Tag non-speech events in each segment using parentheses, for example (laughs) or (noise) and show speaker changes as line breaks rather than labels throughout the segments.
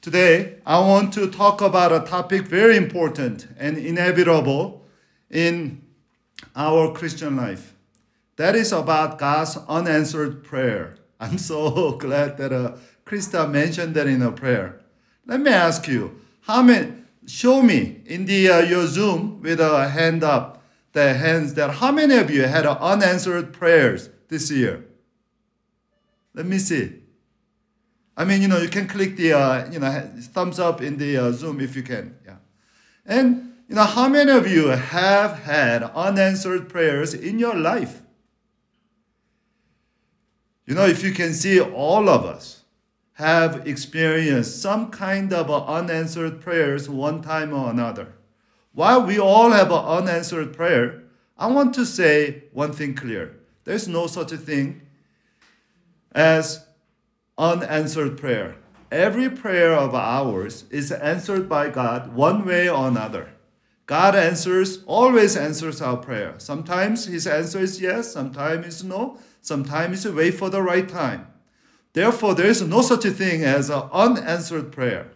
Today, I want to talk about a topic very important and inevitable in our Christian life. That is about God's unanswered prayer. (laughs) I'm so glad that uh, Krista mentioned that in her prayer. Let me ask you, how many, show me in the uh, your Zoom with a hand up, the hands that how many of you had unanswered prayers this year? Let me see. I mean, you know, you can click the, uh, you know, thumbs up in the uh, Zoom if you can. Yeah. And, you know, how many of you have had unanswered prayers in your life? You know, if you can see, all of us have experienced some kind of unanswered prayers one time or another. While we all have an unanswered prayer, I want to say one thing clear. There's no such a thing as unanswered prayer. Every prayer of ours is answered by God one way or another. God answers, always answers our prayer. Sometimes his answer is yes, sometimes it's no, sometimes it's wait for the right time. Therefore, there is no such thing as an unanswered prayer.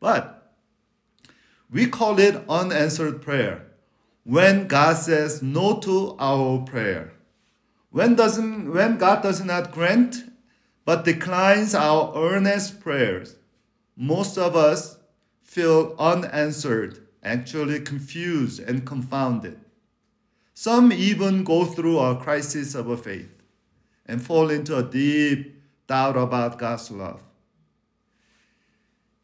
But we call it unanswered prayer when God says no to our prayer. When, doesn't, when God does not grant but declines our earnest prayers. Most of us feel unanswered, actually confused and confounded. Some even go through a crisis of a faith and fall into a deep doubt about God's love.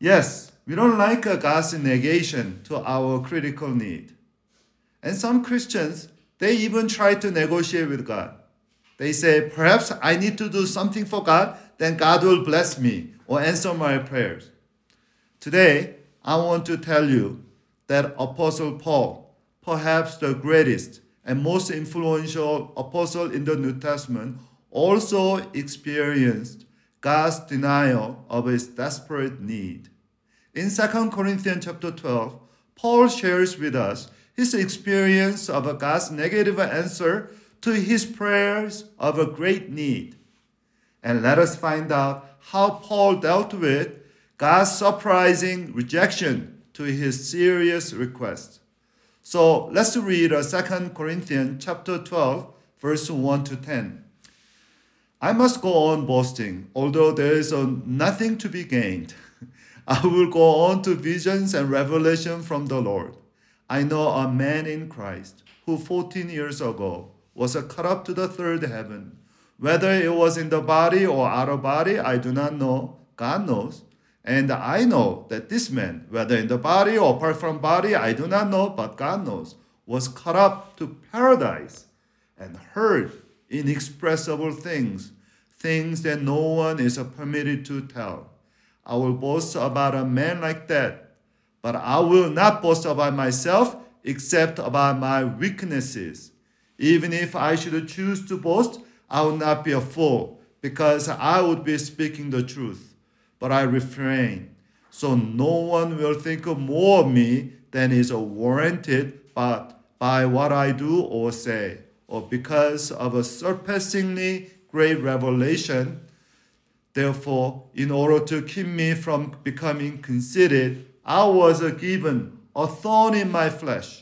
Yes, we don't like a God's negation to our critical need. And some Christians, they even try to negotiate with God. They say, perhaps I need to do something for God, then God will bless me or answer my prayers. Today, I want to tell you that Apostle Paul, perhaps the greatest and most influential apostle in the New Testament, also experienced God's denial of his desperate need. In 2 Corinthians chapter 12, Paul shares with us his experience of God's negative answer to his prayers of a great need. And let us find out how Paul dealt with God's surprising rejection to his serious request. So let's read 2 Corinthians chapter 12, verse 1 to 10. I must go on boasting, although there is nothing to be gained. (laughs) I will go on to visions and revelation from the Lord. I know a man in Christ who 14 years ago was cut up to the third heaven. Whether it was in the body or out of body, I do not know. God knows. And I know that this man, whether in the body or apart from body, I do not know, but God knows, was cut up to paradise and heard inexpressible things, things that no one is permitted to tell. I will boast about a man like that, but I will not boast about myself except about my weaknesses. Even if I should choose to boast, I would not be a fool, because I would be speaking the truth. But I refrain, so no one will think more of me than is warranted but by what I do or say, or because of a surpassingly great revelation. Therefore, in order to keep me from becoming conceited, I was given a thorn in my flesh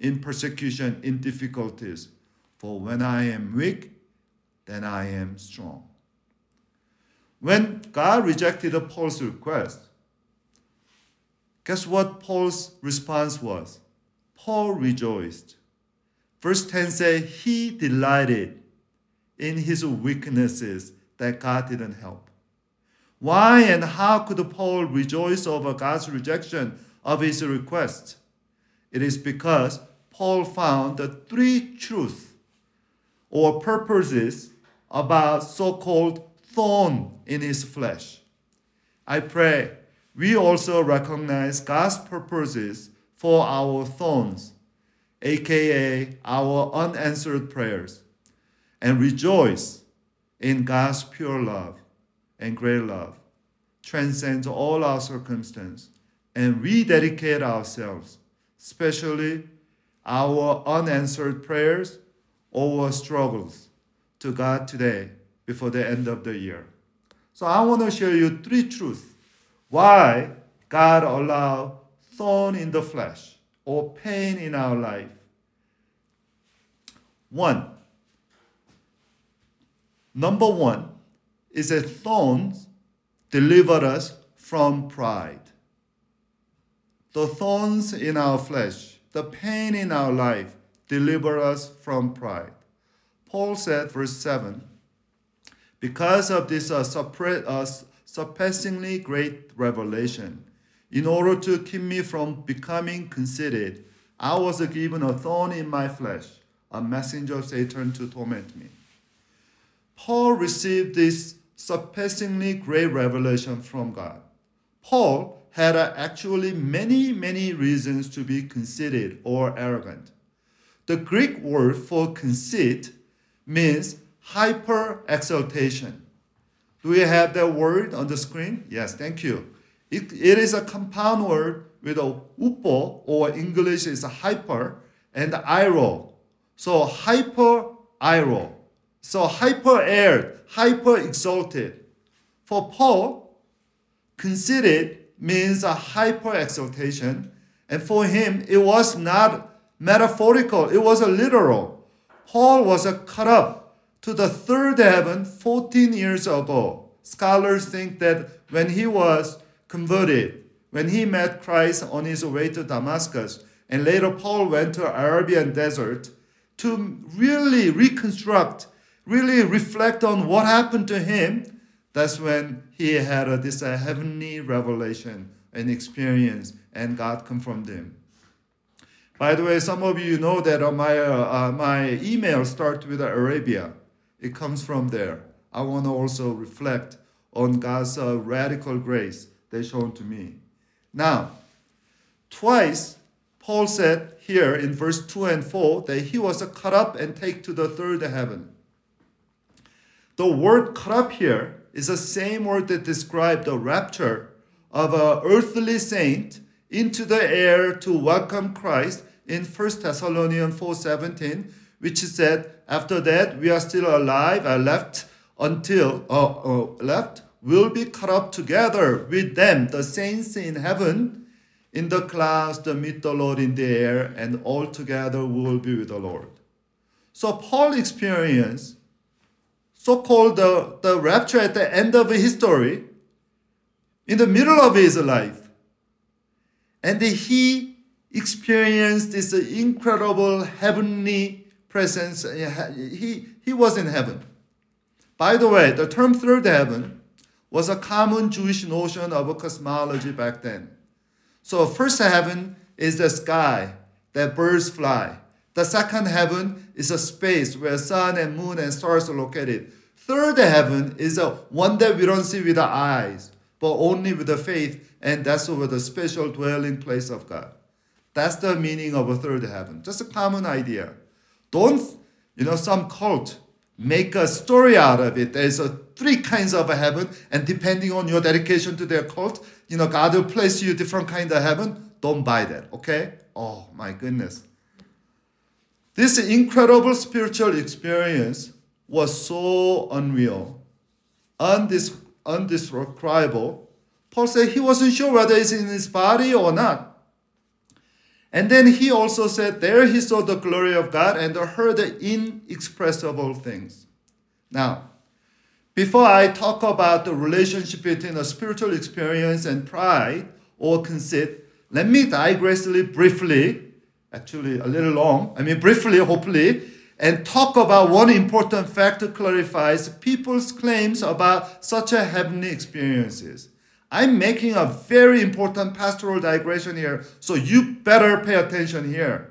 in persecution, in difficulties. For when I am weak, then I am strong. When God rejected Paul's request, guess what Paul's response was? Paul rejoiced. Verse 10 says, He delighted in his weaknesses that God didn't help. Why and how could Paul rejoice over God's rejection of his request? It is because Paul found the three truths or purposes about so called thorn in his flesh. I pray we also recognize God's purposes for our thorns, aka our unanswered prayers, and rejoice in God's pure love and great love, transcends all our circumstance, and rededicate ourselves, especially our unanswered prayers or struggles, to God today before the end of the year. So I want to share you three truths why God allow thorn in the flesh or pain in our life. One, number one is that thorns deliver us from pride. The thorns in our flesh, the pain in our life, deliver us from pride. Paul said, verse 7, because of this uh, uh, surpassingly great revelation, in order to keep me from becoming conceited, I was given a thorn in my flesh, a messenger of Satan to torment me. Paul received this surpassingly great revelation from God. Paul had actually many, many reasons to be conceited or arrogant. The Greek word for conceit means hyper exaltation. Do we have that word on the screen? Yes, thank you. It, it is a compound word with a upo, or English is a hyper, and airo. So hyper airo. So hyper aired, hyper exalted. For Paul, conceited means a hyper exaltation, and for him it was not metaphorical, it was a literal. Paul was a cut up to the third heaven 14 years ago. Scholars think that when he was converted, when he met Christ on his way to Damascus, and later Paul went to Arabian desert to really reconstruct, really reflect on what happened to him, that's when he had a, this heavenly revelation and experience, and God confirmed him. By the way, some of you know that my, uh, uh, my email starts with Arabia. It comes from there. I want to also reflect on God's uh, radical grace they shown to me. Now, twice Paul said here in verse 2 and 4 that he was cut up and taken to the third heaven. The word cut up here is the same word that described the rapture of an earthly saint into the air to welcome Christ in 1 Thessalonians 4:17, which said, "After that we are still alive and left until uh, uh, left will be caught up together with them, the saints in heaven, in the clouds to meet the Lord in the air, and all together we will be with the Lord. So Paul experienced so-called the, the rapture at the end of his story, in the middle of his life. And he experienced this incredible heavenly presence. He, he was in heaven. By the way, the term third heaven was a common Jewish notion of a cosmology back then. So, first heaven is the sky that birds fly. The second heaven is a space where sun and moon and stars are located. Third heaven is a one that we don't see with our eyes, but only with the faith, and that's over the special dwelling place of God. That's the meaning of a third heaven. Just a common idea. Don't, you know, some cult make a story out of it. There's a three kinds of a heaven, and depending on your dedication to their cult, you know, God will place you a different kind of heaven. Don't buy that, okay? Oh my goodness. This incredible spiritual experience was so unreal, undis- undescribable. Paul said he wasn't sure whether it's in his body or not. And then he also said, There he saw the glory of God and heard the inexpressible things. Now, before I talk about the relationship between a spiritual experience and pride or conceit, let me digress briefly, actually a little long, I mean, briefly, hopefully, and talk about one important fact clarify people's claims about such a heavenly experiences. I'm making a very important pastoral digression here, so you better pay attention here.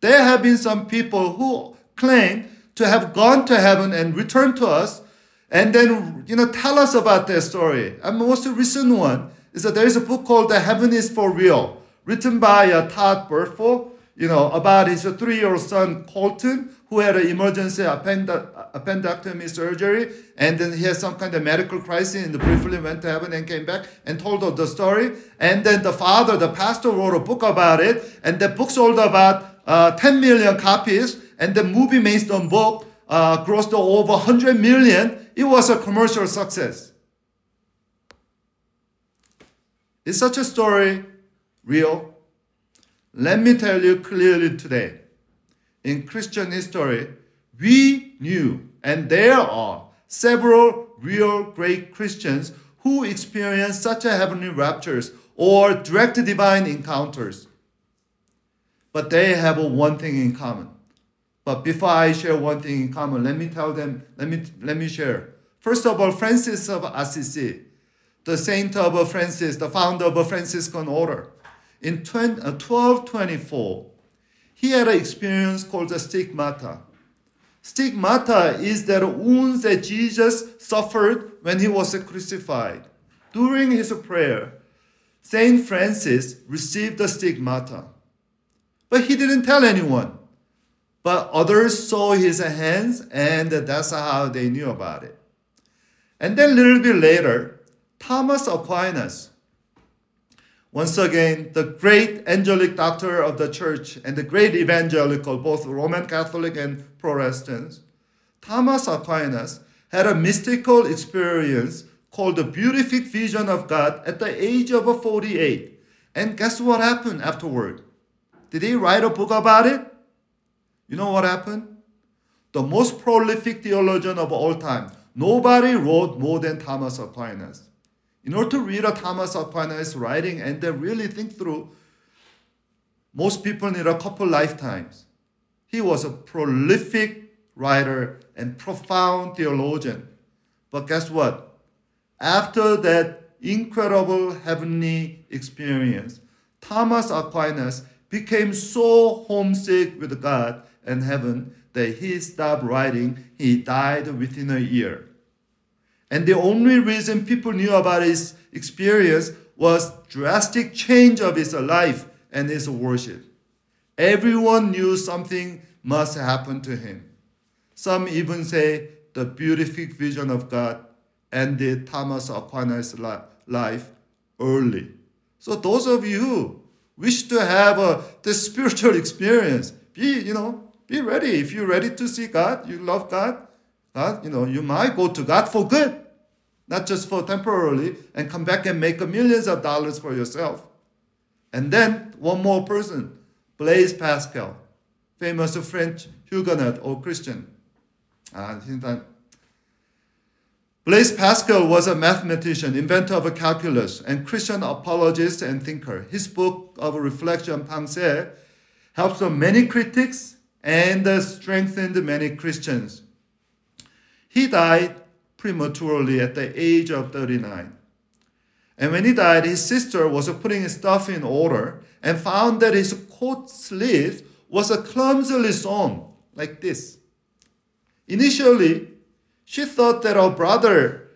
There have been some people who claim to have gone to heaven and returned to us, and then you know tell us about their story. And the most recent one is that there is a book called The Heaven is for Real, written by uh, Todd Burpo, you know, about his three-year-old son Colton, who had an emergency appendectomy surgery, and then he had some kind of medical crisis, and briefly went to heaven and came back and told the story. And then the father, the pastor, wrote a book about it, and the book sold about uh, 10 million copies, and the movie based on book uh, grossed over 100 million. It was a commercial success. Is such a story real? Let me tell you clearly today. In Christian history, we knew, and there are several real great Christians who experienced such a heavenly raptures or direct divine encounters. But they have one thing in common. But before I share one thing in common, let me tell them, let me, let me share. First of all, Francis of Assisi, the saint of Francis, the founder of Franciscan order. In 1224, uh, he had an experience called the stigmata. Stigmata is that wounds that Jesus suffered when he was crucified. During his prayer, Saint Francis received the stigmata. But he didn't tell anyone. But others saw his hands, and that's how they knew about it. And then a little bit later, Thomas Aquinas, once again, the great angelic doctor of the church and the great evangelical, both Roman Catholic and Protestants, Thomas Aquinas had a mystical experience called the beatific vision of God at the age of 48. And guess what happened afterward? Did he write a book about it? You know what happened? The most prolific theologian of all time. Nobody wrote more than Thomas Aquinas. In order to read a Thomas Aquinas writing and then really think through, most people need a couple lifetimes. He was a prolific writer and profound theologian. But guess what? After that incredible heavenly experience, Thomas Aquinas became so homesick with God and heaven that he stopped writing. He died within a year. And the only reason people knew about his experience was drastic change of his life and his worship. Everyone knew something must happen to him. Some even say the beatific vision of God ended Thomas Aquinas' life early. So those of you who wish to have a the spiritual (laughs) experience, be you know be ready. If you're ready to see God, you love God, You know you might go to God for good, not just for temporarily, and come back and make millions of dollars for yourself. And then one more person, Blaise Pascal, famous French Huguenot or Christian. Uh, Blaise Pascal was a mathematician, inventor of calculus, and Christian apologist and thinker. His book of reflection, Pensée, helped many critics and strengthened many Christians. He died prematurely at the age of 39. And when he died, his sister was putting his stuff in order and found that his coat sleeve was a clumsily sewn like this. Initially, she thought that her brother,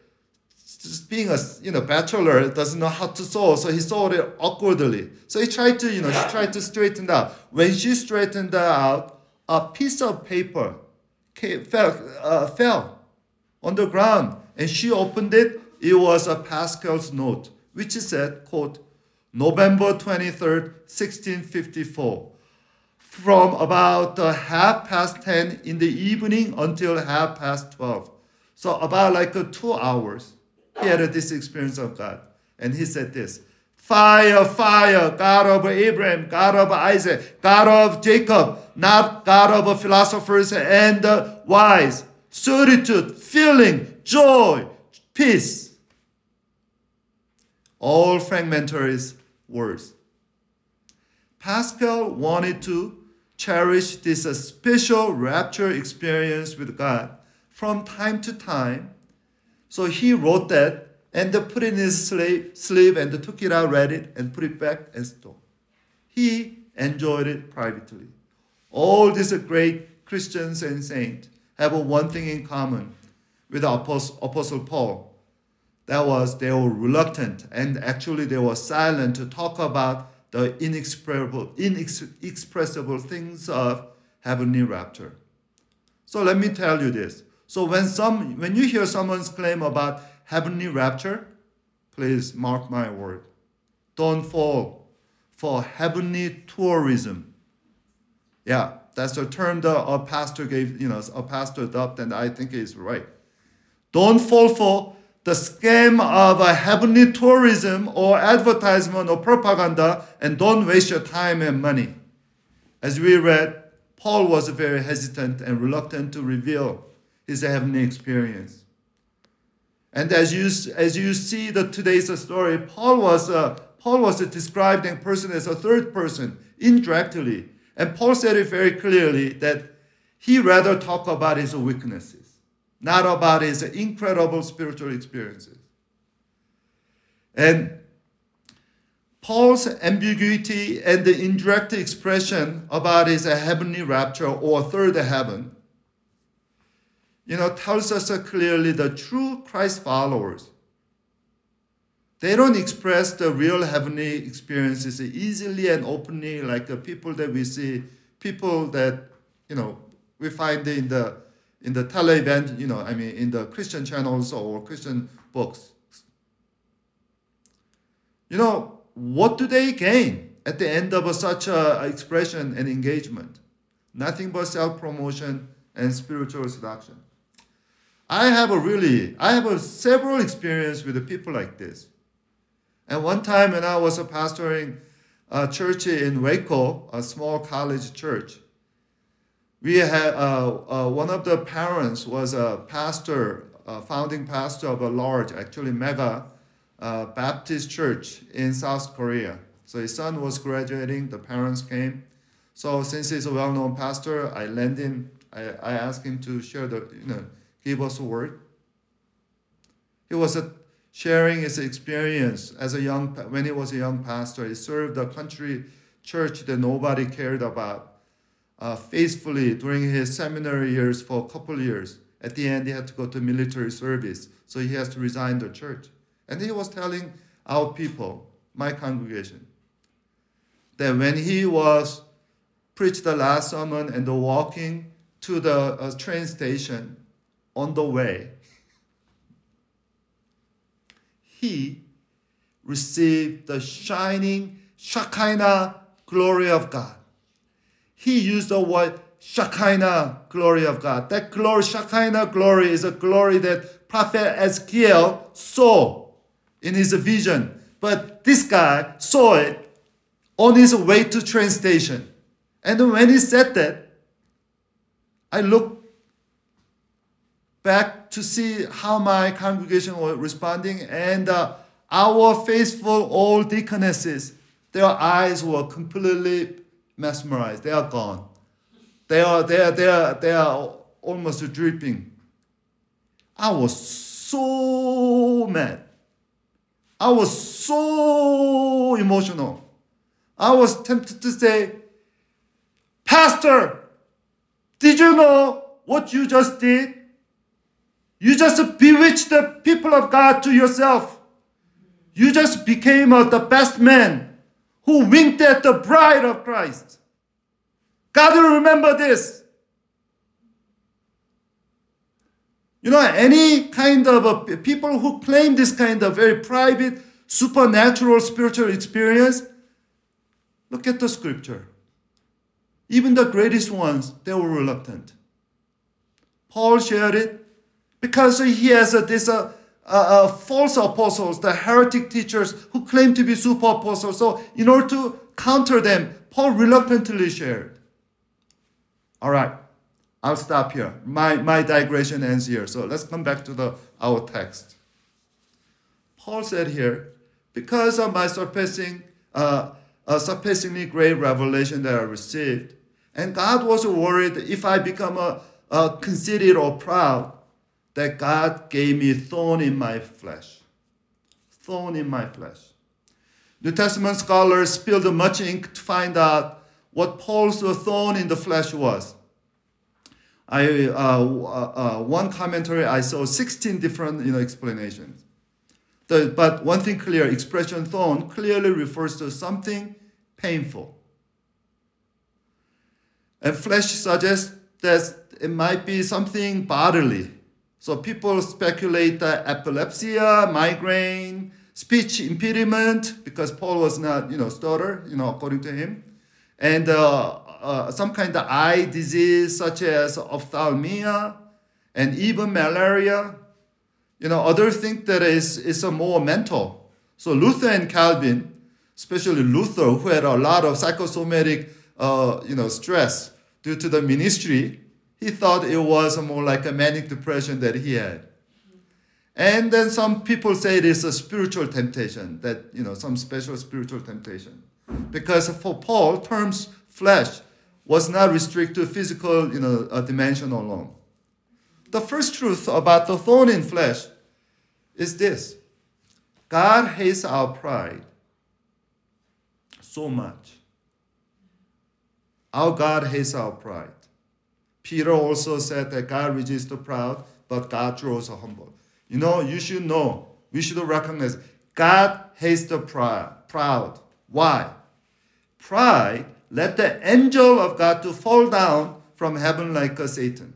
just being a you know bachelor, doesn't know how to sew, so he sewed it awkwardly. So he tried to you know she tried to straighten out. When she straightened out, a piece of paper came, fell uh, fell on the ground, and she opened it. It was a Pascal's note, which said, "quote November twenty third, sixteen fifty four from about uh, half past 10 in the evening until half past 12. So about like uh, two hours, he had this experience of God. And he said this, Fire, fire, God of Abraham, God of Isaac, God of Jacob, not God of philosophers and uh, wise. Certitude, feeling, joy, peace. All fragmentary words. Pascal wanted to cherish this special rapture experience with God from time to time. So he wrote that and put it in his sleeve, and took it out, read it, and put it back and store. He enjoyed it privately. All these great Christians and saints have one thing in common with Apostle, Paul. that was they were reluctant and actually they were silent to talk about the inexpressible, inexpressible things of heavenly rapture. So let me tell you this. So when some when you hear someone's claim about heavenly rapture, please mark my word. Don't fall for heavenly tourism. Yeah, that's a term that a pastor gave, you know, a pastor adopted, and I think is right. Don't fall for the scam of a heavenly tourism or advertisement or propaganda, and don't waste your time and money. As we read, Paul was very hesitant and reluctant to reveal his heavenly experience. And as you, as you see the today's story, Paul was, uh, Paul was described in person as a third person indirectly. And Paul said it very clearly that he rather talk about his weaknesses not about his incredible spiritual experiences. And Paul's ambiguity and the indirect expression about his heavenly rapture or third heaven, you know, tells us clearly the true Christ followers. They don't express the real heavenly experiences easily and openly like the people that we see, people that, you know, we find in the in the tele event, you know, I mean, in the Christian channels or Christian books. You know, what do they gain at the end of such a expression and engagement? Nothing but self promotion and spiritual seduction. I have a really, I have a several experience with people like this. And one time when I was a pastoring a church in Waco, a small college church, we had uh, uh, one of the parents was a pastor, a founding pastor of a large, actually mega uh, Baptist church in South Korea. So his son was graduating. The parents came. So since he's a well-known pastor, I lend him. I, I asked him to share the, you know, give us a word. He was a, sharing his experience as a young when he was a young pastor. He served a country church that nobody cared about uh, faithfully during his seminary years for a couple years. At the end, he had to go to military service, so he has to resign the church. And he was telling our people, my congregation, that when he was preached the last sermon and the walking to the uh, train station on the way, he received the shining Shekinah glory of God he used the word Shekinah, glory of God. That glory, Shekinah glory, is a glory that Prophet Ezekiel saw in his vision. But this guy saw it on his way to train station. And when he said that, I looked back to see how my congregation was responding, and uh, our faithful old deaconesses, their eyes were completely mesmerized. They are gone. They are, they are, they are, they are almost dripping. I was so mad. I was so emotional. I was tempted to say, Pastor, did you know what you just did? You just bewitched the people of God to yourself. You just became uh, the best man who winked at the bride of Christ. God will remember this. You know, any kind of a, people who claim this kind of very private, supernatural spiritual experience, look at the scripture. Even the greatest ones, they were reluctant. Paul shared it because he has this uh, uh, uh, false apostles, the heretic teachers who claim to be super apostles. So, in order to counter them, Paul reluctantly shared. All right, I'll stop here. My, my digression ends here. So, let's come back to the, our text. Paul said here, because of my surpassing, uh, a surpassingly great revelation that I received, and God was worried if I become a, a conceited or proud, that God gave me thorn in my flesh. Thorn in my flesh. New Testament scholars spilled much ink to find out what Paul's thorn in the flesh was. I uh, uh, uh, one commentary I saw 16 different you know explanations. The, but one thing clear expression thorn clearly refers to something painful. And flesh suggests that it might be something bodily. So people speculate that epilepsy, migraine, speech impediment, because Paul was not, you know, stutter, you know, according to him, and uh, uh, some kind of eye disease such as ophthalmia and even malaria. You know, others think that is is a more mental. So Luther and Calvin, especially Luther, who had a lot of psychosomatic, uh, you know, stress due to the ministry, he thought it was more like a manic depression that he had. And then some people say it is a spiritual temptation, that, you know, some special spiritual temptation. Because for Paul, terms flesh was not restricted to physical, you know, a dimension alone. The first truth about the thorn in flesh is this. God hates our pride so much. Our God hates our pride. Peter also said that God resists the proud, but God draws the humble. You know, you should know, we should recognize God hates the proud. Why? Pride led the angel of God to fall down from heaven like a Satan.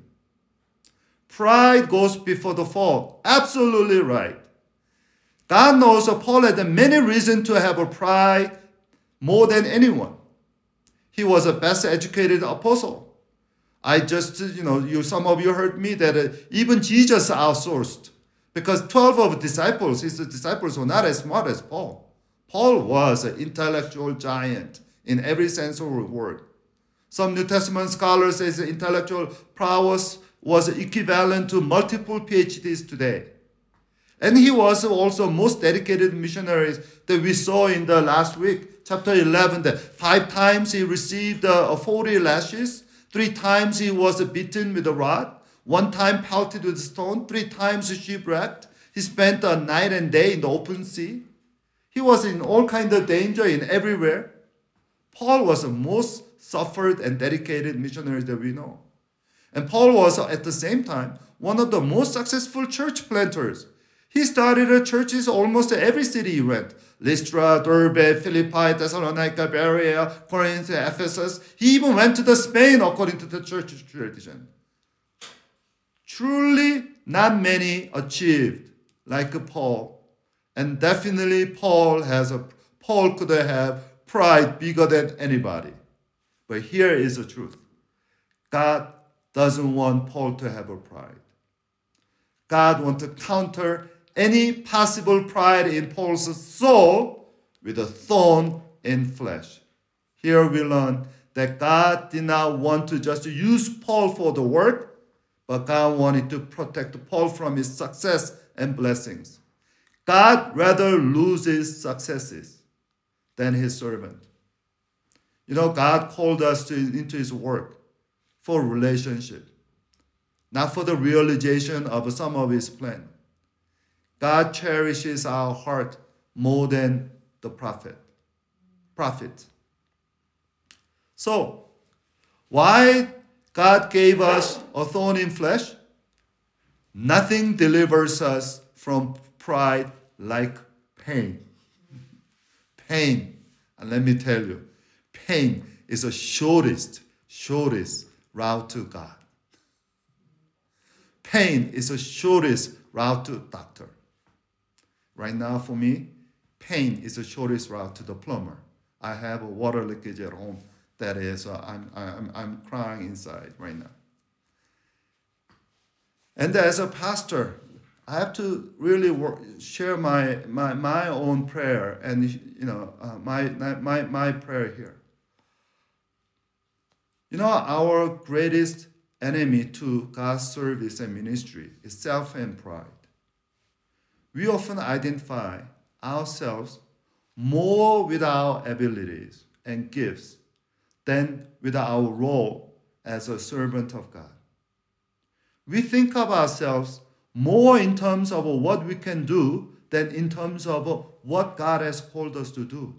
Pride goes before the fall. Absolutely right. God knows Paul had many reasons to have a pride more than anyone. He was a best educated apostle. I just, you know, you some of you heard me that uh, even Jesus outsourced because 12 of disciples, his disciples were not as smart as Paul. Paul was an intellectual giant in every sense of the word. Some New Testament scholars say intellectual prowess was equivalent to multiple PhDs today. And he was also most dedicated missionaries that we saw in the last week, chapter 11, that five times he received uh, 40 lashes, three times he was beaten with a rod, one time pelted with a stone, three times shipwrecked. He spent a night and day in the open sea. He was in all kind of danger in everywhere. Paul was the most suffered and dedicated missionary that we know. And Paul was at the same time one of the most successful church planters. He started churches almost every city he went. Lystra, Derbe, Philippi, Thessalonica, Berea, Corinth, Ephesus. He even went to the Spain according to the church tradition. Truly, not many achieved like Paul. And definitely Paul has a Paul could have pride bigger than anybody. But here is the truth. God doesn't want Paul to have a pride. God wants to counter any possible pride in Paul's soul with a thorn in flesh. Here we learn that God did not want to just use Paul for the work, but God wanted to protect Paul from his success and blessings. God rather loses successes than his servant. You know, God called us to, into his work for relationship, not for the realization of some of his plan. God cherishes our heart more than the profit. Profit. So, why God gave us a thorn in flesh? Nothing delivers us from pride like pain. Pain. And let me tell you, pain is the shortest, shortest route to God. Pain is the shortest route to doctor. Right now, for me, pain is the shortest route to the plumber. I have a water leakage at home that is, uh, I'm, I'm, I'm crying inside right now. And as a pastor, I have to really work, share my, my, my own prayer and you know uh, my, my, my prayer here. You know, our greatest enemy to God's service and ministry is self and pride. We often identify ourselves more with our abilities and gifts than with our role as a servant of God. We think of ourselves more in terms of what we can do than in terms of what God has called us to do.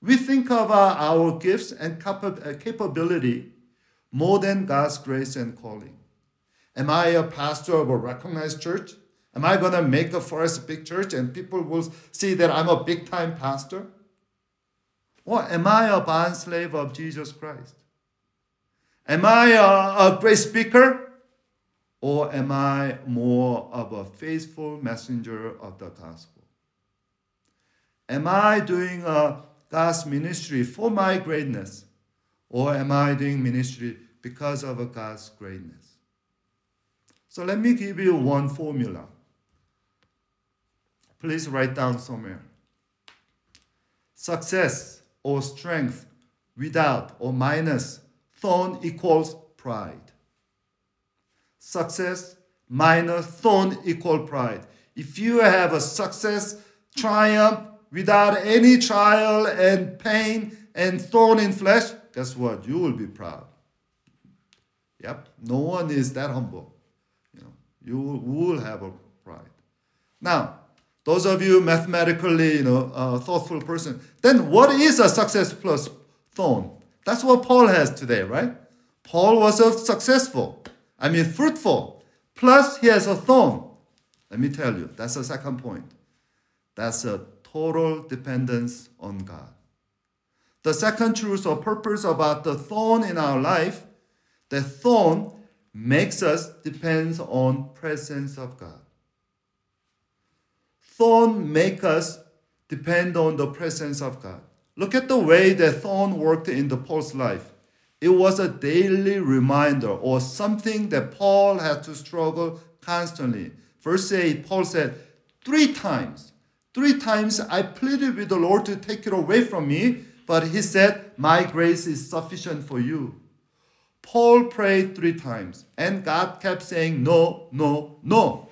We think of our gifts and uh, capability more than God's grace and calling. Am I a pastor of a recognized church? Am I going to make a first big church and people will see that I'm a big time pastor? Or am I a bond slave of Jesus Christ? Am I a, a great speaker? Or am I more of a faithful messenger of the gospel? Am I doing a God's ministry for my greatness? Or am I doing ministry because of God's greatness? So let me give you one formula. Please write down somewhere. Success or strength without or minus thorn equals pride. Success minus thorn equal pride. If you have a success, triumph without any trial and pain and thorn in flesh, guess what? You will be proud. Yep, no one is that humble. You know, you will have a pride. Now, those of you mathematically, you know, uh, thoughtful person, then what is a success plus thorn? That's what Paul has today, right? Paul was a successful, I mean fruitful, plus he has a thorn. Let me tell you, that's the second point. That's a total dependence on God. The second truth or purpose about the thorn in our life, the thorn makes us depend on presence of God thorn make us depend on the presence of God. Look at the way that thorn worked in the Paul's life. It was a daily reminder or something that Paul had to struggle constantly. Verse 8, Paul said, Three times, three times I pleaded with the Lord to take it away from me, but he said, My grace is sufficient for you. Paul prayed three times, and God kept saying, No, no, no.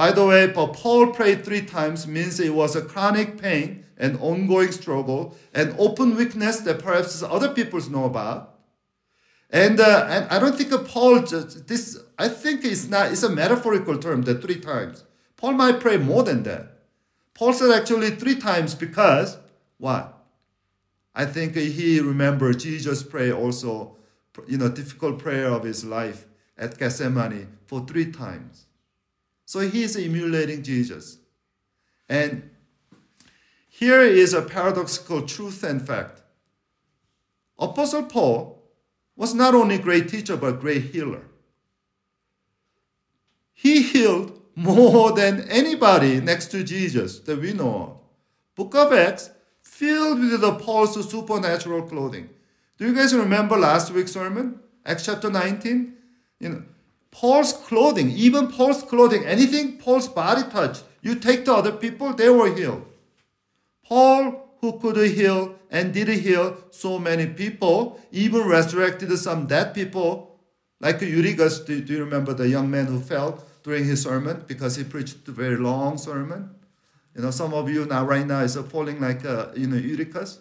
By the way, Paul prayed three times means it was a chronic pain and ongoing struggle and open weakness that perhaps other people know about. And, uh, and I don't think Paul just this. I think it's not. It's a metaphorical term. The three times. Paul might pray more than that. Paul said actually three times because what? I think he remembered Jesus' prayer also. You know, difficult prayer of his life at Gethsemane for three times. So he is emulating Jesus. And here is a paradoxical truth and fact. Apostle Paul was not only a great teacher but a great healer. He healed more than anybody next to Jesus that we know of. Book of Acts filled with the Paul's supernatural clothing. Do you guys remember last week's sermon? Acts chapter 19? You know, Paul's clothing, even Paul's clothing, anything Paul's body touched, you take to other people, they were healed. Paul, who could heal and did heal so many people, even resurrected some dead people, like Eutychus. Do, do you remember the young man who fell during his sermon because he preached a very long sermon? You know, some of you now right now is falling like a, you know Eutychus.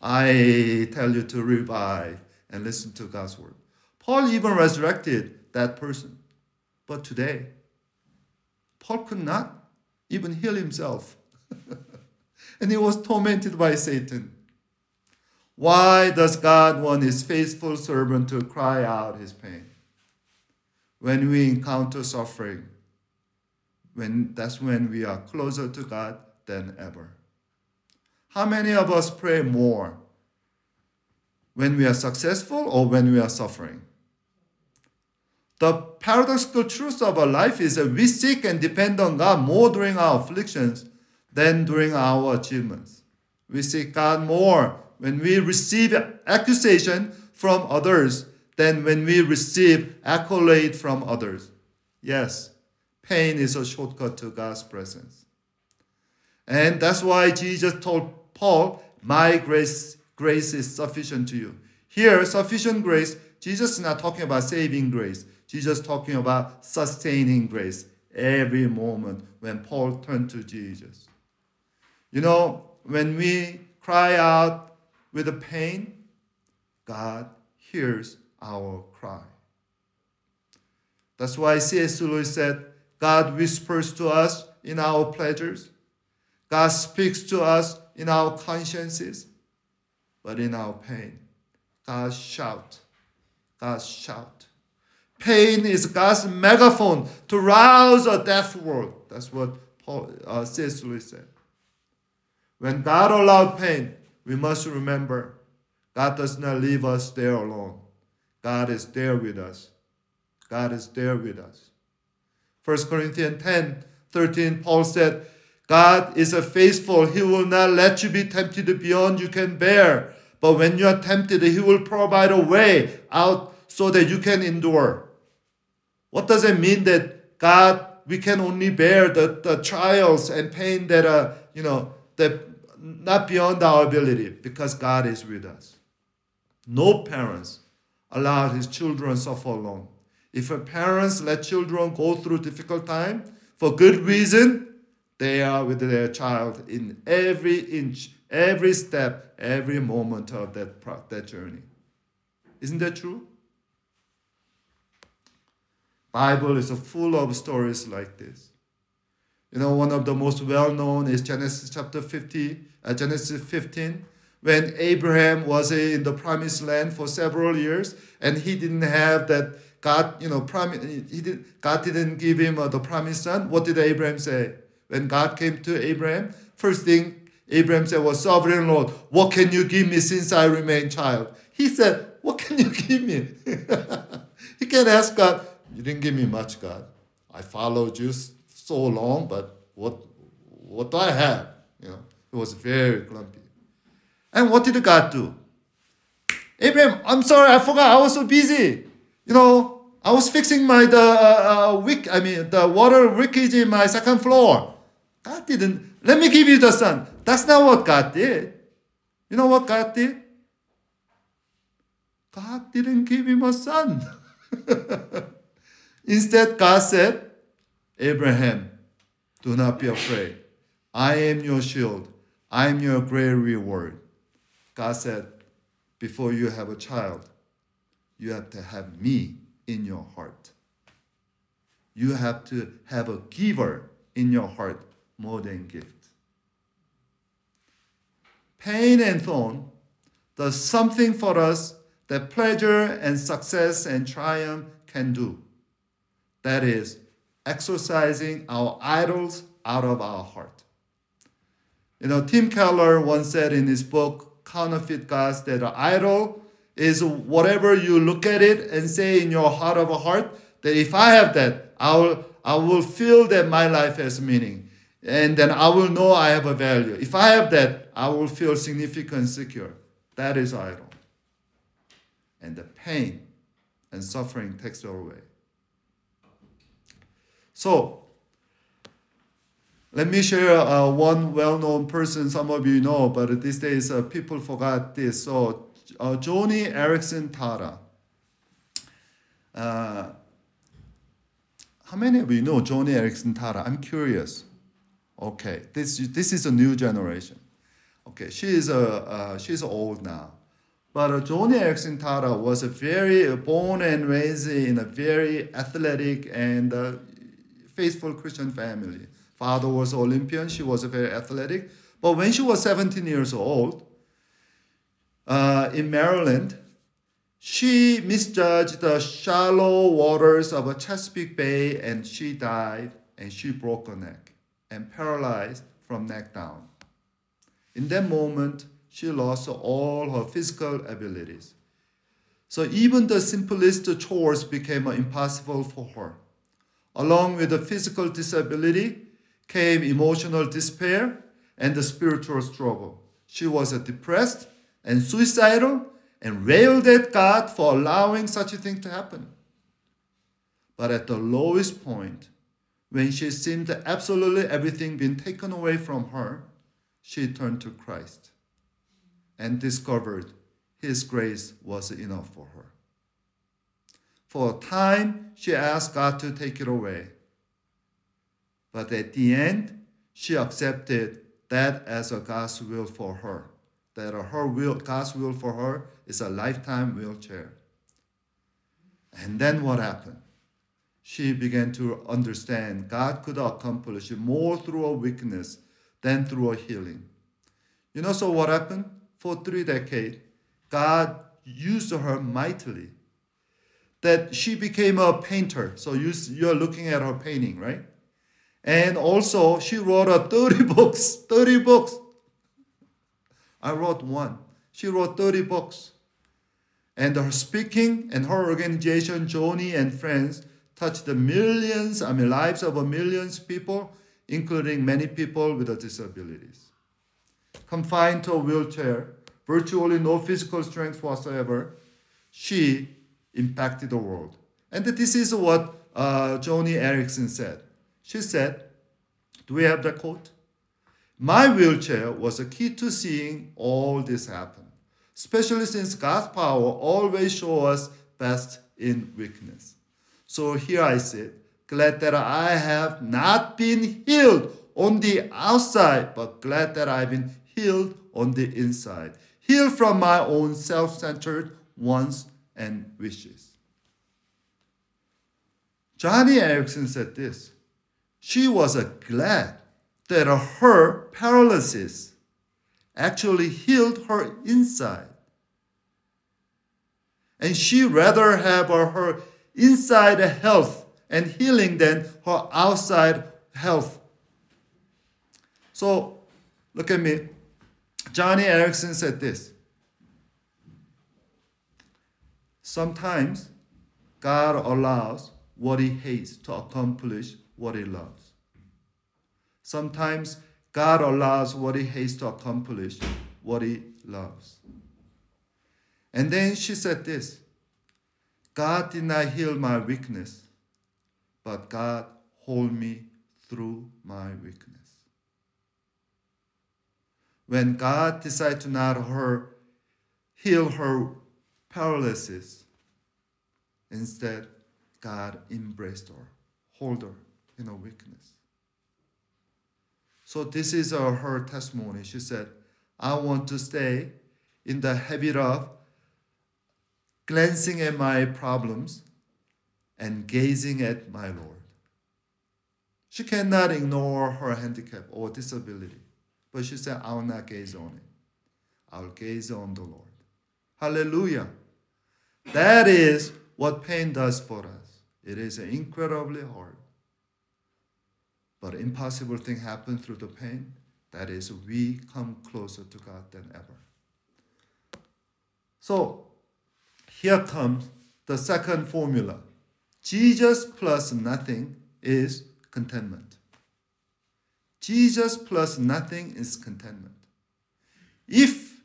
I tell you to revive and listen to God's word. Paul even resurrected that person. But today, Paul could not even heal himself. (laughs) and he was tormented by Satan. Why does God want his faithful servant to cry out his pain? When we encounter suffering, when that's when we are closer to God than ever. How many of us pray more when we are successful or when we are suffering? The paradoxical truth of our life is that we seek and depend on God more during our afflictions than during our achievements. We seek God more when we receive accusation from others than when we receive accolade from others. Yes, pain is a shortcut to God's presence. And that's why Jesus told Paul, My grace, grace is sufficient to you. Here, sufficient grace, Jesus is not talking about saving grace. Jesus talking about sustaining grace every moment when Paul turned to Jesus. You know, when we cry out with the pain, God hears our cry. That's why C.S. Lewis said, God whispers to us in our pleasures. God speaks to us in our consciences. But in our pain, God shout. God shout Pain is God's megaphone to rouse a deaf world. That's what Paul, uh, C.S. Lewis said. When God allowed pain, we must remember God does not leave us there alone. God is there with us. God is there with us. 1 Corinthians 10 13, Paul said, God is a faithful. He will not let you be tempted beyond you can bear. But when you are tempted, He will provide a way out so that you can endure. What does it mean that God, we can only bear the, the trials and pain that are, you know, that not beyond our ability because God is with us. No parents allow his children suffer alone. If a parents let children go through difficult time for good reason, they are with their child in every inch, every step, every moment of that, that journey. Isn't that true? Bible is full of stories like this. You know, one of the most well known is Genesis chapter 50, uh, Genesis 15, when Abraham was in the promised land for several years and he didn't have that God, you know, promise, he did, God didn't give him uh, the promised son. What did Abraham say? When God came to Abraham, first thing Abraham said was, Sovereign Lord, what can you give me since I remain child? He said, What can you (laughs) give me? (laughs) he can ask God, You didn't give me much, God. I followed you so long, but what, what do I have? You know, he was very grumpy. And what did God do? Abraham, I'm sorry, I forgot. I was so busy. You know, I was fixing my the uh, uh, wick. I mean, the water leakage in my second floor. God didn't. Let me give you the son. That's not what God did. You know what God did? God didn't give him a son. (laughs) Instead, God said, Abraham, do not be afraid. I am your shield. I am your great reward. God said, before you have a child, you have to have me in your heart. You have to have a giver in your heart more than gift. Pain and thorn does something for us that pleasure and success and triumph can do. That is, exorcising our idols out of our heart. You know, Tim Keller once said in his book, counterfeit gods that are idol is whatever you look at it and say in your heart of a heart that if I have that, I will, I will feel that my life has meaning. And then I will know I have a value. If I have that, I will feel significant, and secure. That is idol. And the pain and suffering takes it away. So, let me share uh, one well-known person some of you know, but these days uh, people forgot this. So uh, Joni Eareckson Tada. Uh, how many of you know Joni Eareckson Tada? I'm curious. Okay, this this is a new generation. Okay, she is a uh, she's old now, but uh, Joni Eareckson Tada was a very born and raised in a very athletic and uh, faithful Christian family father was Olympian. She was very athletic. But when she was 17 years old, uh, in Maryland, she misjudged the shallow waters of a Chesapeake Bay and she died and she broke her neck and paralyzed from neck down. In that moment, she lost all her physical abilities. So even the simplest chores became impossible for her. Along with the physical disability, came emotional despair and the spiritual struggle. She was depressed and suicidal and railed at God for allowing such a thing to happen. But at the lowest point, when she seemed absolutely everything being taken away from her, she turned to Christ and discovered His grace was enough for her. For a time, she asked God to take it away. But at the end, she accepted that as a God's will for her. That her will, God's will for her is a lifetime wheelchair. And then what happened? She began to understand God could accomplish more through a weakness than through a healing. You know, so what happened? For three decades, God used her mightily. That she became a painter. So you, you're looking at her painting, right? And also, she wrote a 30 (laughs) books. 30 books. I wrote one. She wrote 30 books. And her speaking and her organization, Joni and Friends, touched the millions, I mean, lives of millions people, including many people with disabilities. Confined to a wheelchair, virtually no physical strength whatsoever, she impacted the world. And this is what uh, Joni Eareckson said. She said, Do we have the quote? My wheelchair was a key to seeing all this happen, especially since God's power always shows us best in weakness. So here I sit, glad that I have not been healed on the outside, but glad that I've been healed on the inside. Healed from my own self centered wants and wishes. Joni Eareckson said this She was glad that her paralysis actually healed her inside. And she rather have her inside health and healing than her outside health. So look at me. Joni Eareckson said this. Sometimes God allows what he hates to accomplish what he loves. Sometimes God allows what he hates to accomplish what he loves. And then she said this God did not heal my weakness, but God hold me through my weakness. When God decided to not her, heal her paralysis, instead, God embraced her, hold her in her weakness. So this is her testimony. She said, I want to stay in the habit of glancing at my problems and gazing at my Lord. She cannot ignore her handicap or disability, but she said, I will not gaze on it. I will gaze on the Lord. Hallelujah. That is what pain does for us. It is incredibly hard. But impossible thing happen through the pain. That is, we come closer to God than ever. So here comes the second formula. Jesus plus nothing is contentment. Jesus plus nothing is contentment. If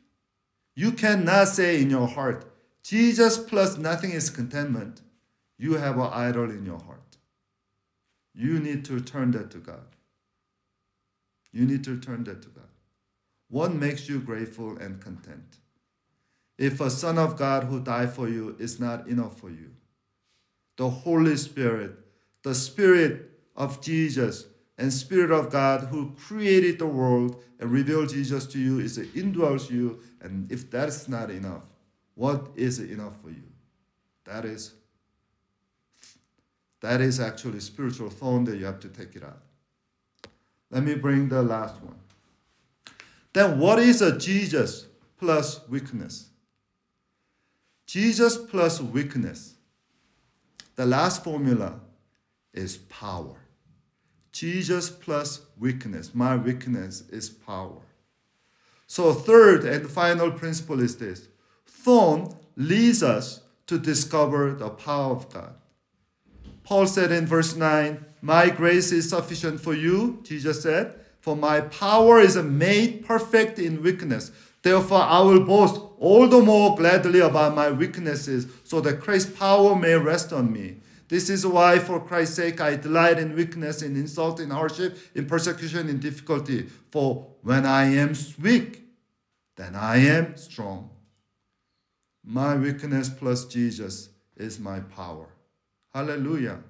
you cannot say in your heart, Jesus plus nothing is contentment, you have an idol in your heart. You need to turn that to God. You need to turn that to God. What makes you grateful and content? If a Son of God who died for you is not enough for you, the Holy Spirit, the Spirit of Jesus, and Spirit of God who created the world and revealed Jesus to you is indwells you. And if that is not enough, what is enough for you? That is that is actually spiritual thorn that you have to take it out. Let me bring the last one. Then what is a Jesus plus weakness? Jesus plus weakness. The last formula is power. Jesus plus weakness. My weakness is power. So, third and final principle is this thorn leads us to discover the power of God. Paul said in verse 9, My grace is sufficient for you, Jesus said, for my power is made perfect in weakness. Therefore, I will boast all the more gladly about my weaknesses, so that Christ's power may rest on me. This is why, for Christ's sake, I delight in weakness, in insult, in hardship, in persecution, in difficulty. For when I am weak, then I am strong. My weakness plus Jesus is my power. Hallelujah.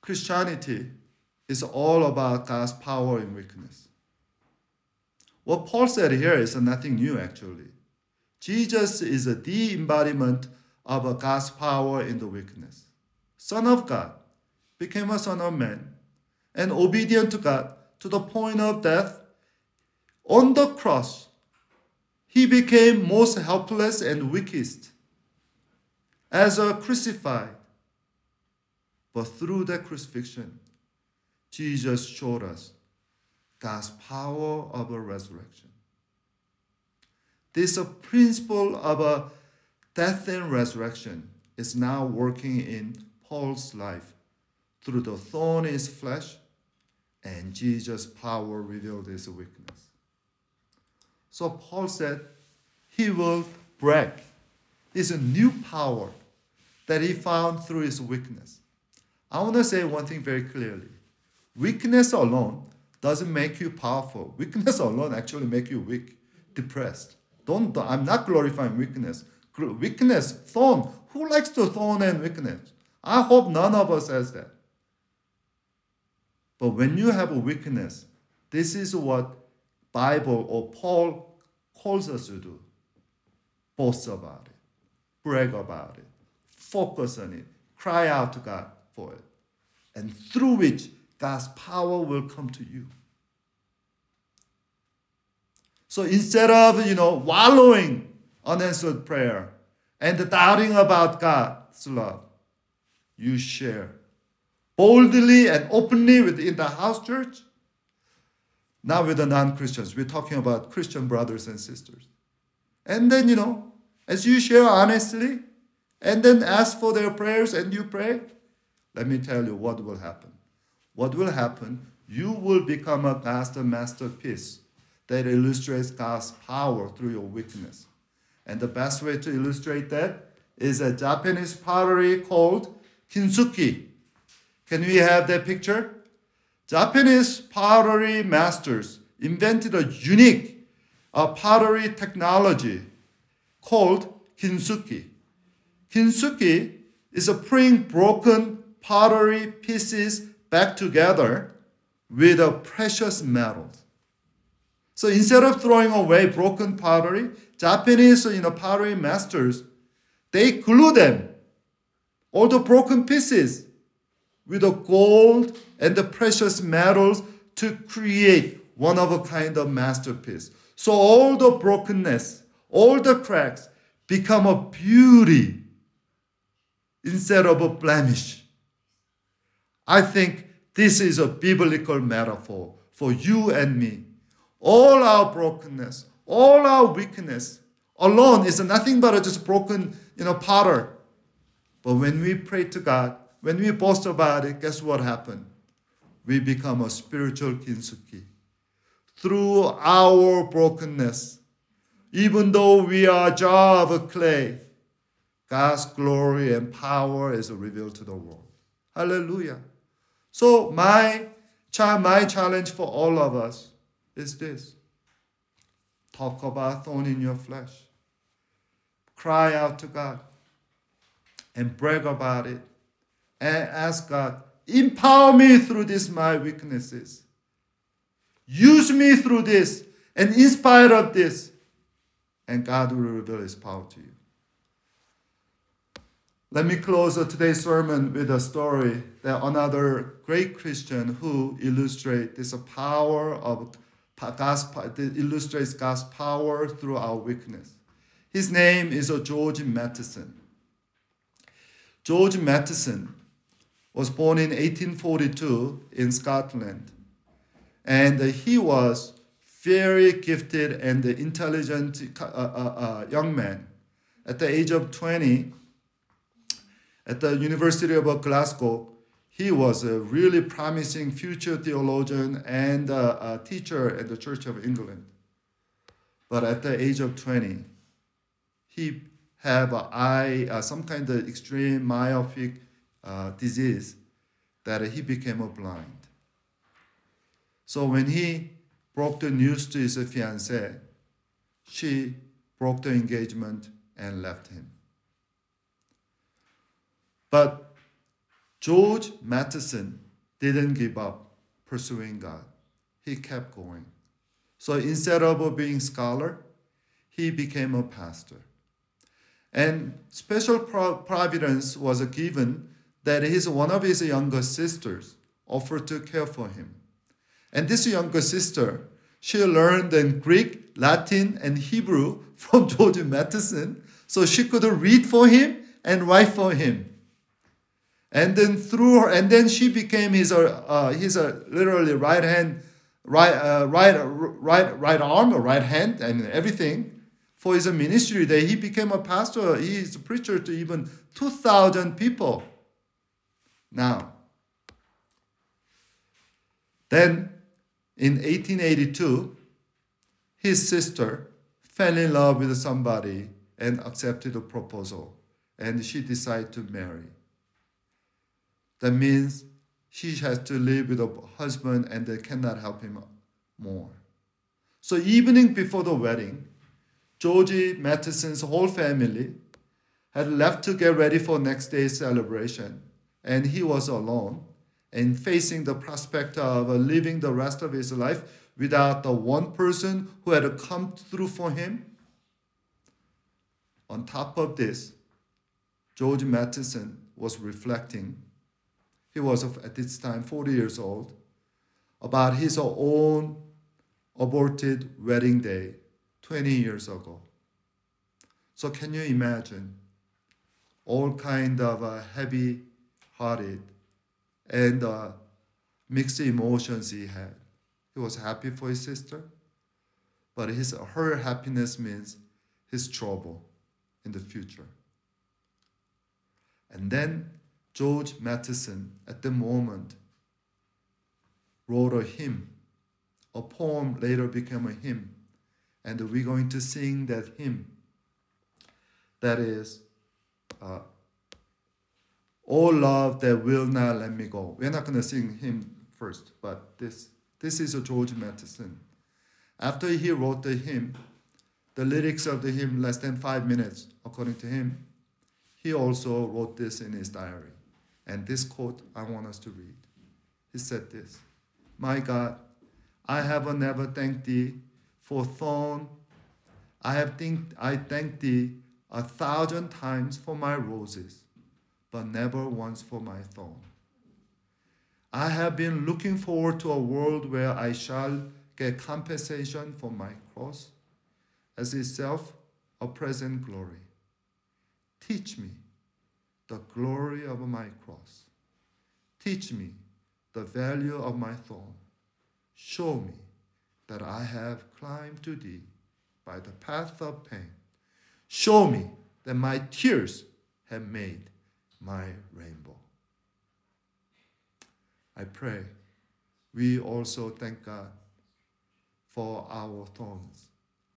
Christianity is all about God's power in weakness. What Paul said here is nothing new, actually. Jesus is the embodiment of God's power in the weakness. Son of God, became a son of man, and obedient to God to the point of death, on the cross, he became most helpless and weakest as a crucified. But through that crucifixion, Jesus showed us God's power of a resurrection. This principle of a death and resurrection is now working in Paul's life through the thorn in his flesh and Jesus' power revealed his weakness. So Paul said he will break this new power that he found through his weakness. I want to say one thing very clearly. Weakness alone doesn't make you powerful. Weakness alone actually make you weak, depressed. Don't, I'm not glorifying weakness. Weakness, thorn. Who likes to thorn and weakness? I hope none of us has that. But when you have a weakness, this is what Bible or Paul calls us to do. Boast about it, brag about it, focus on it, cry out to God for it. And through which God's power will come to you. So instead of, you know, wallowing unanswered prayer and doubting about God's love, you share boldly and openly within the house church. Not with the non Christians. We're talking about Christian brothers and sisters. And then, you know, as you share honestly and then ask for their prayers and you pray, let me tell you what will happen. What will happen? You will become a master masterpiece that illustrates God's power through your weakness. And the best way to illustrate that is a Japanese pottery called kintsugi. Can we have that picture? Japanese pottery masters invented a unique uh, pottery technology called kintsugi. Kintsugi is a putting broken pottery pieces back together with a precious metal. So instead of throwing away broken pottery, Japanese you know, pottery masters, they glue them, all the broken pieces, with the gold and the precious metals to create one of a kind of masterpiece. So all the brokenness, all the cracks become a beauty instead of a blemish. I think this is a biblical metaphor for you and me. All our brokenness, all our weakness alone is nothing but a just broken, you know, potter. But when we pray to God, when we boast about it, guess what happened? We become a spiritual kintsugi. Through our brokenness, even though we are a jar of clay, God's glory and power is revealed to the world. Hallelujah. So my, my challenge for all of us is this. Talk about thorn in your flesh. Cry out to God and brag about it and ask God, empower me through this, my weaknesses. Use me through this, and in spite of this, and God will reveal His power to you. Let me close today's sermon with a story that another great Christian who illustrates this power of God's, illustrates God's power through our weakness. His name is George Matheson. George Matheson was born in 1842 in Scotland. And he was very gifted and intelligent uh, uh, uh, young man. At the age of 20, at the University of Glasgow, he was a really promising future theologian and a, a teacher at the Church of England. But at the age of 20, he had eye, uh, some kind of extreme myopic uh, disease that he became a blind. So when he broke the news to his fiancée, she broke the engagement and left him. But George Matheson didn't give up pursuing God. He kept going. So instead of being a scholar, he became a pastor. And special providence was given that his one of his younger sisters offered to care for him. And this younger sister, she learned in Greek, Latin, and Hebrew (laughs) from George Matheson, so she could read for him and write for him. And then through her, and then she became his, uh, his uh, literally right hand, right, uh, right, right, right arm or right hand, and everything for his ministry. That he became a pastor, he is a preacher to even two thousand people. Now, then in 1882, his sister fell in love with somebody and accepted a proposal, and she decided to marry. That means she has to live with a husband and they cannot help him more. So evening before the wedding, Georgie Matheson's whole family had left to get ready for next day's celebration, and he was alone and facing the prospect of living the rest of his life without the one person who had come through for him. On top of this, George Matheson was reflecting. He was at this time 40 years old about his own aborted wedding day 20 years ago. So can you imagine all kind of uh, heavy-hearted and uh, mixed emotions he had. He was happy for his sister, but his her happiness means his trouble in the future. And then George Matheson, at the moment, wrote a hymn. A poem later became a hymn. And we're going to sing that hymn. That is, uh, Oh love that will not let me go. We're not going to sing him first, but this, this is a George Matheson. After he wrote the hymn, the lyrics of the hymn less than five minutes, according to him, he also wrote this in his diary. And this quote I want us to read. He said this My God, I have never thanked thee for thorn. I have think I thank thee a thousand times for my roses but never once for my thorn. I have been looking forward to a world where I shall get compensation for my cross as itself a present glory. Teach me the glory of my cross. Teach me the value of my thorn. Show me that I have climbed to thee by the path of pain. Show me that my tears have made my rainbow. I pray we also thank God for our thorns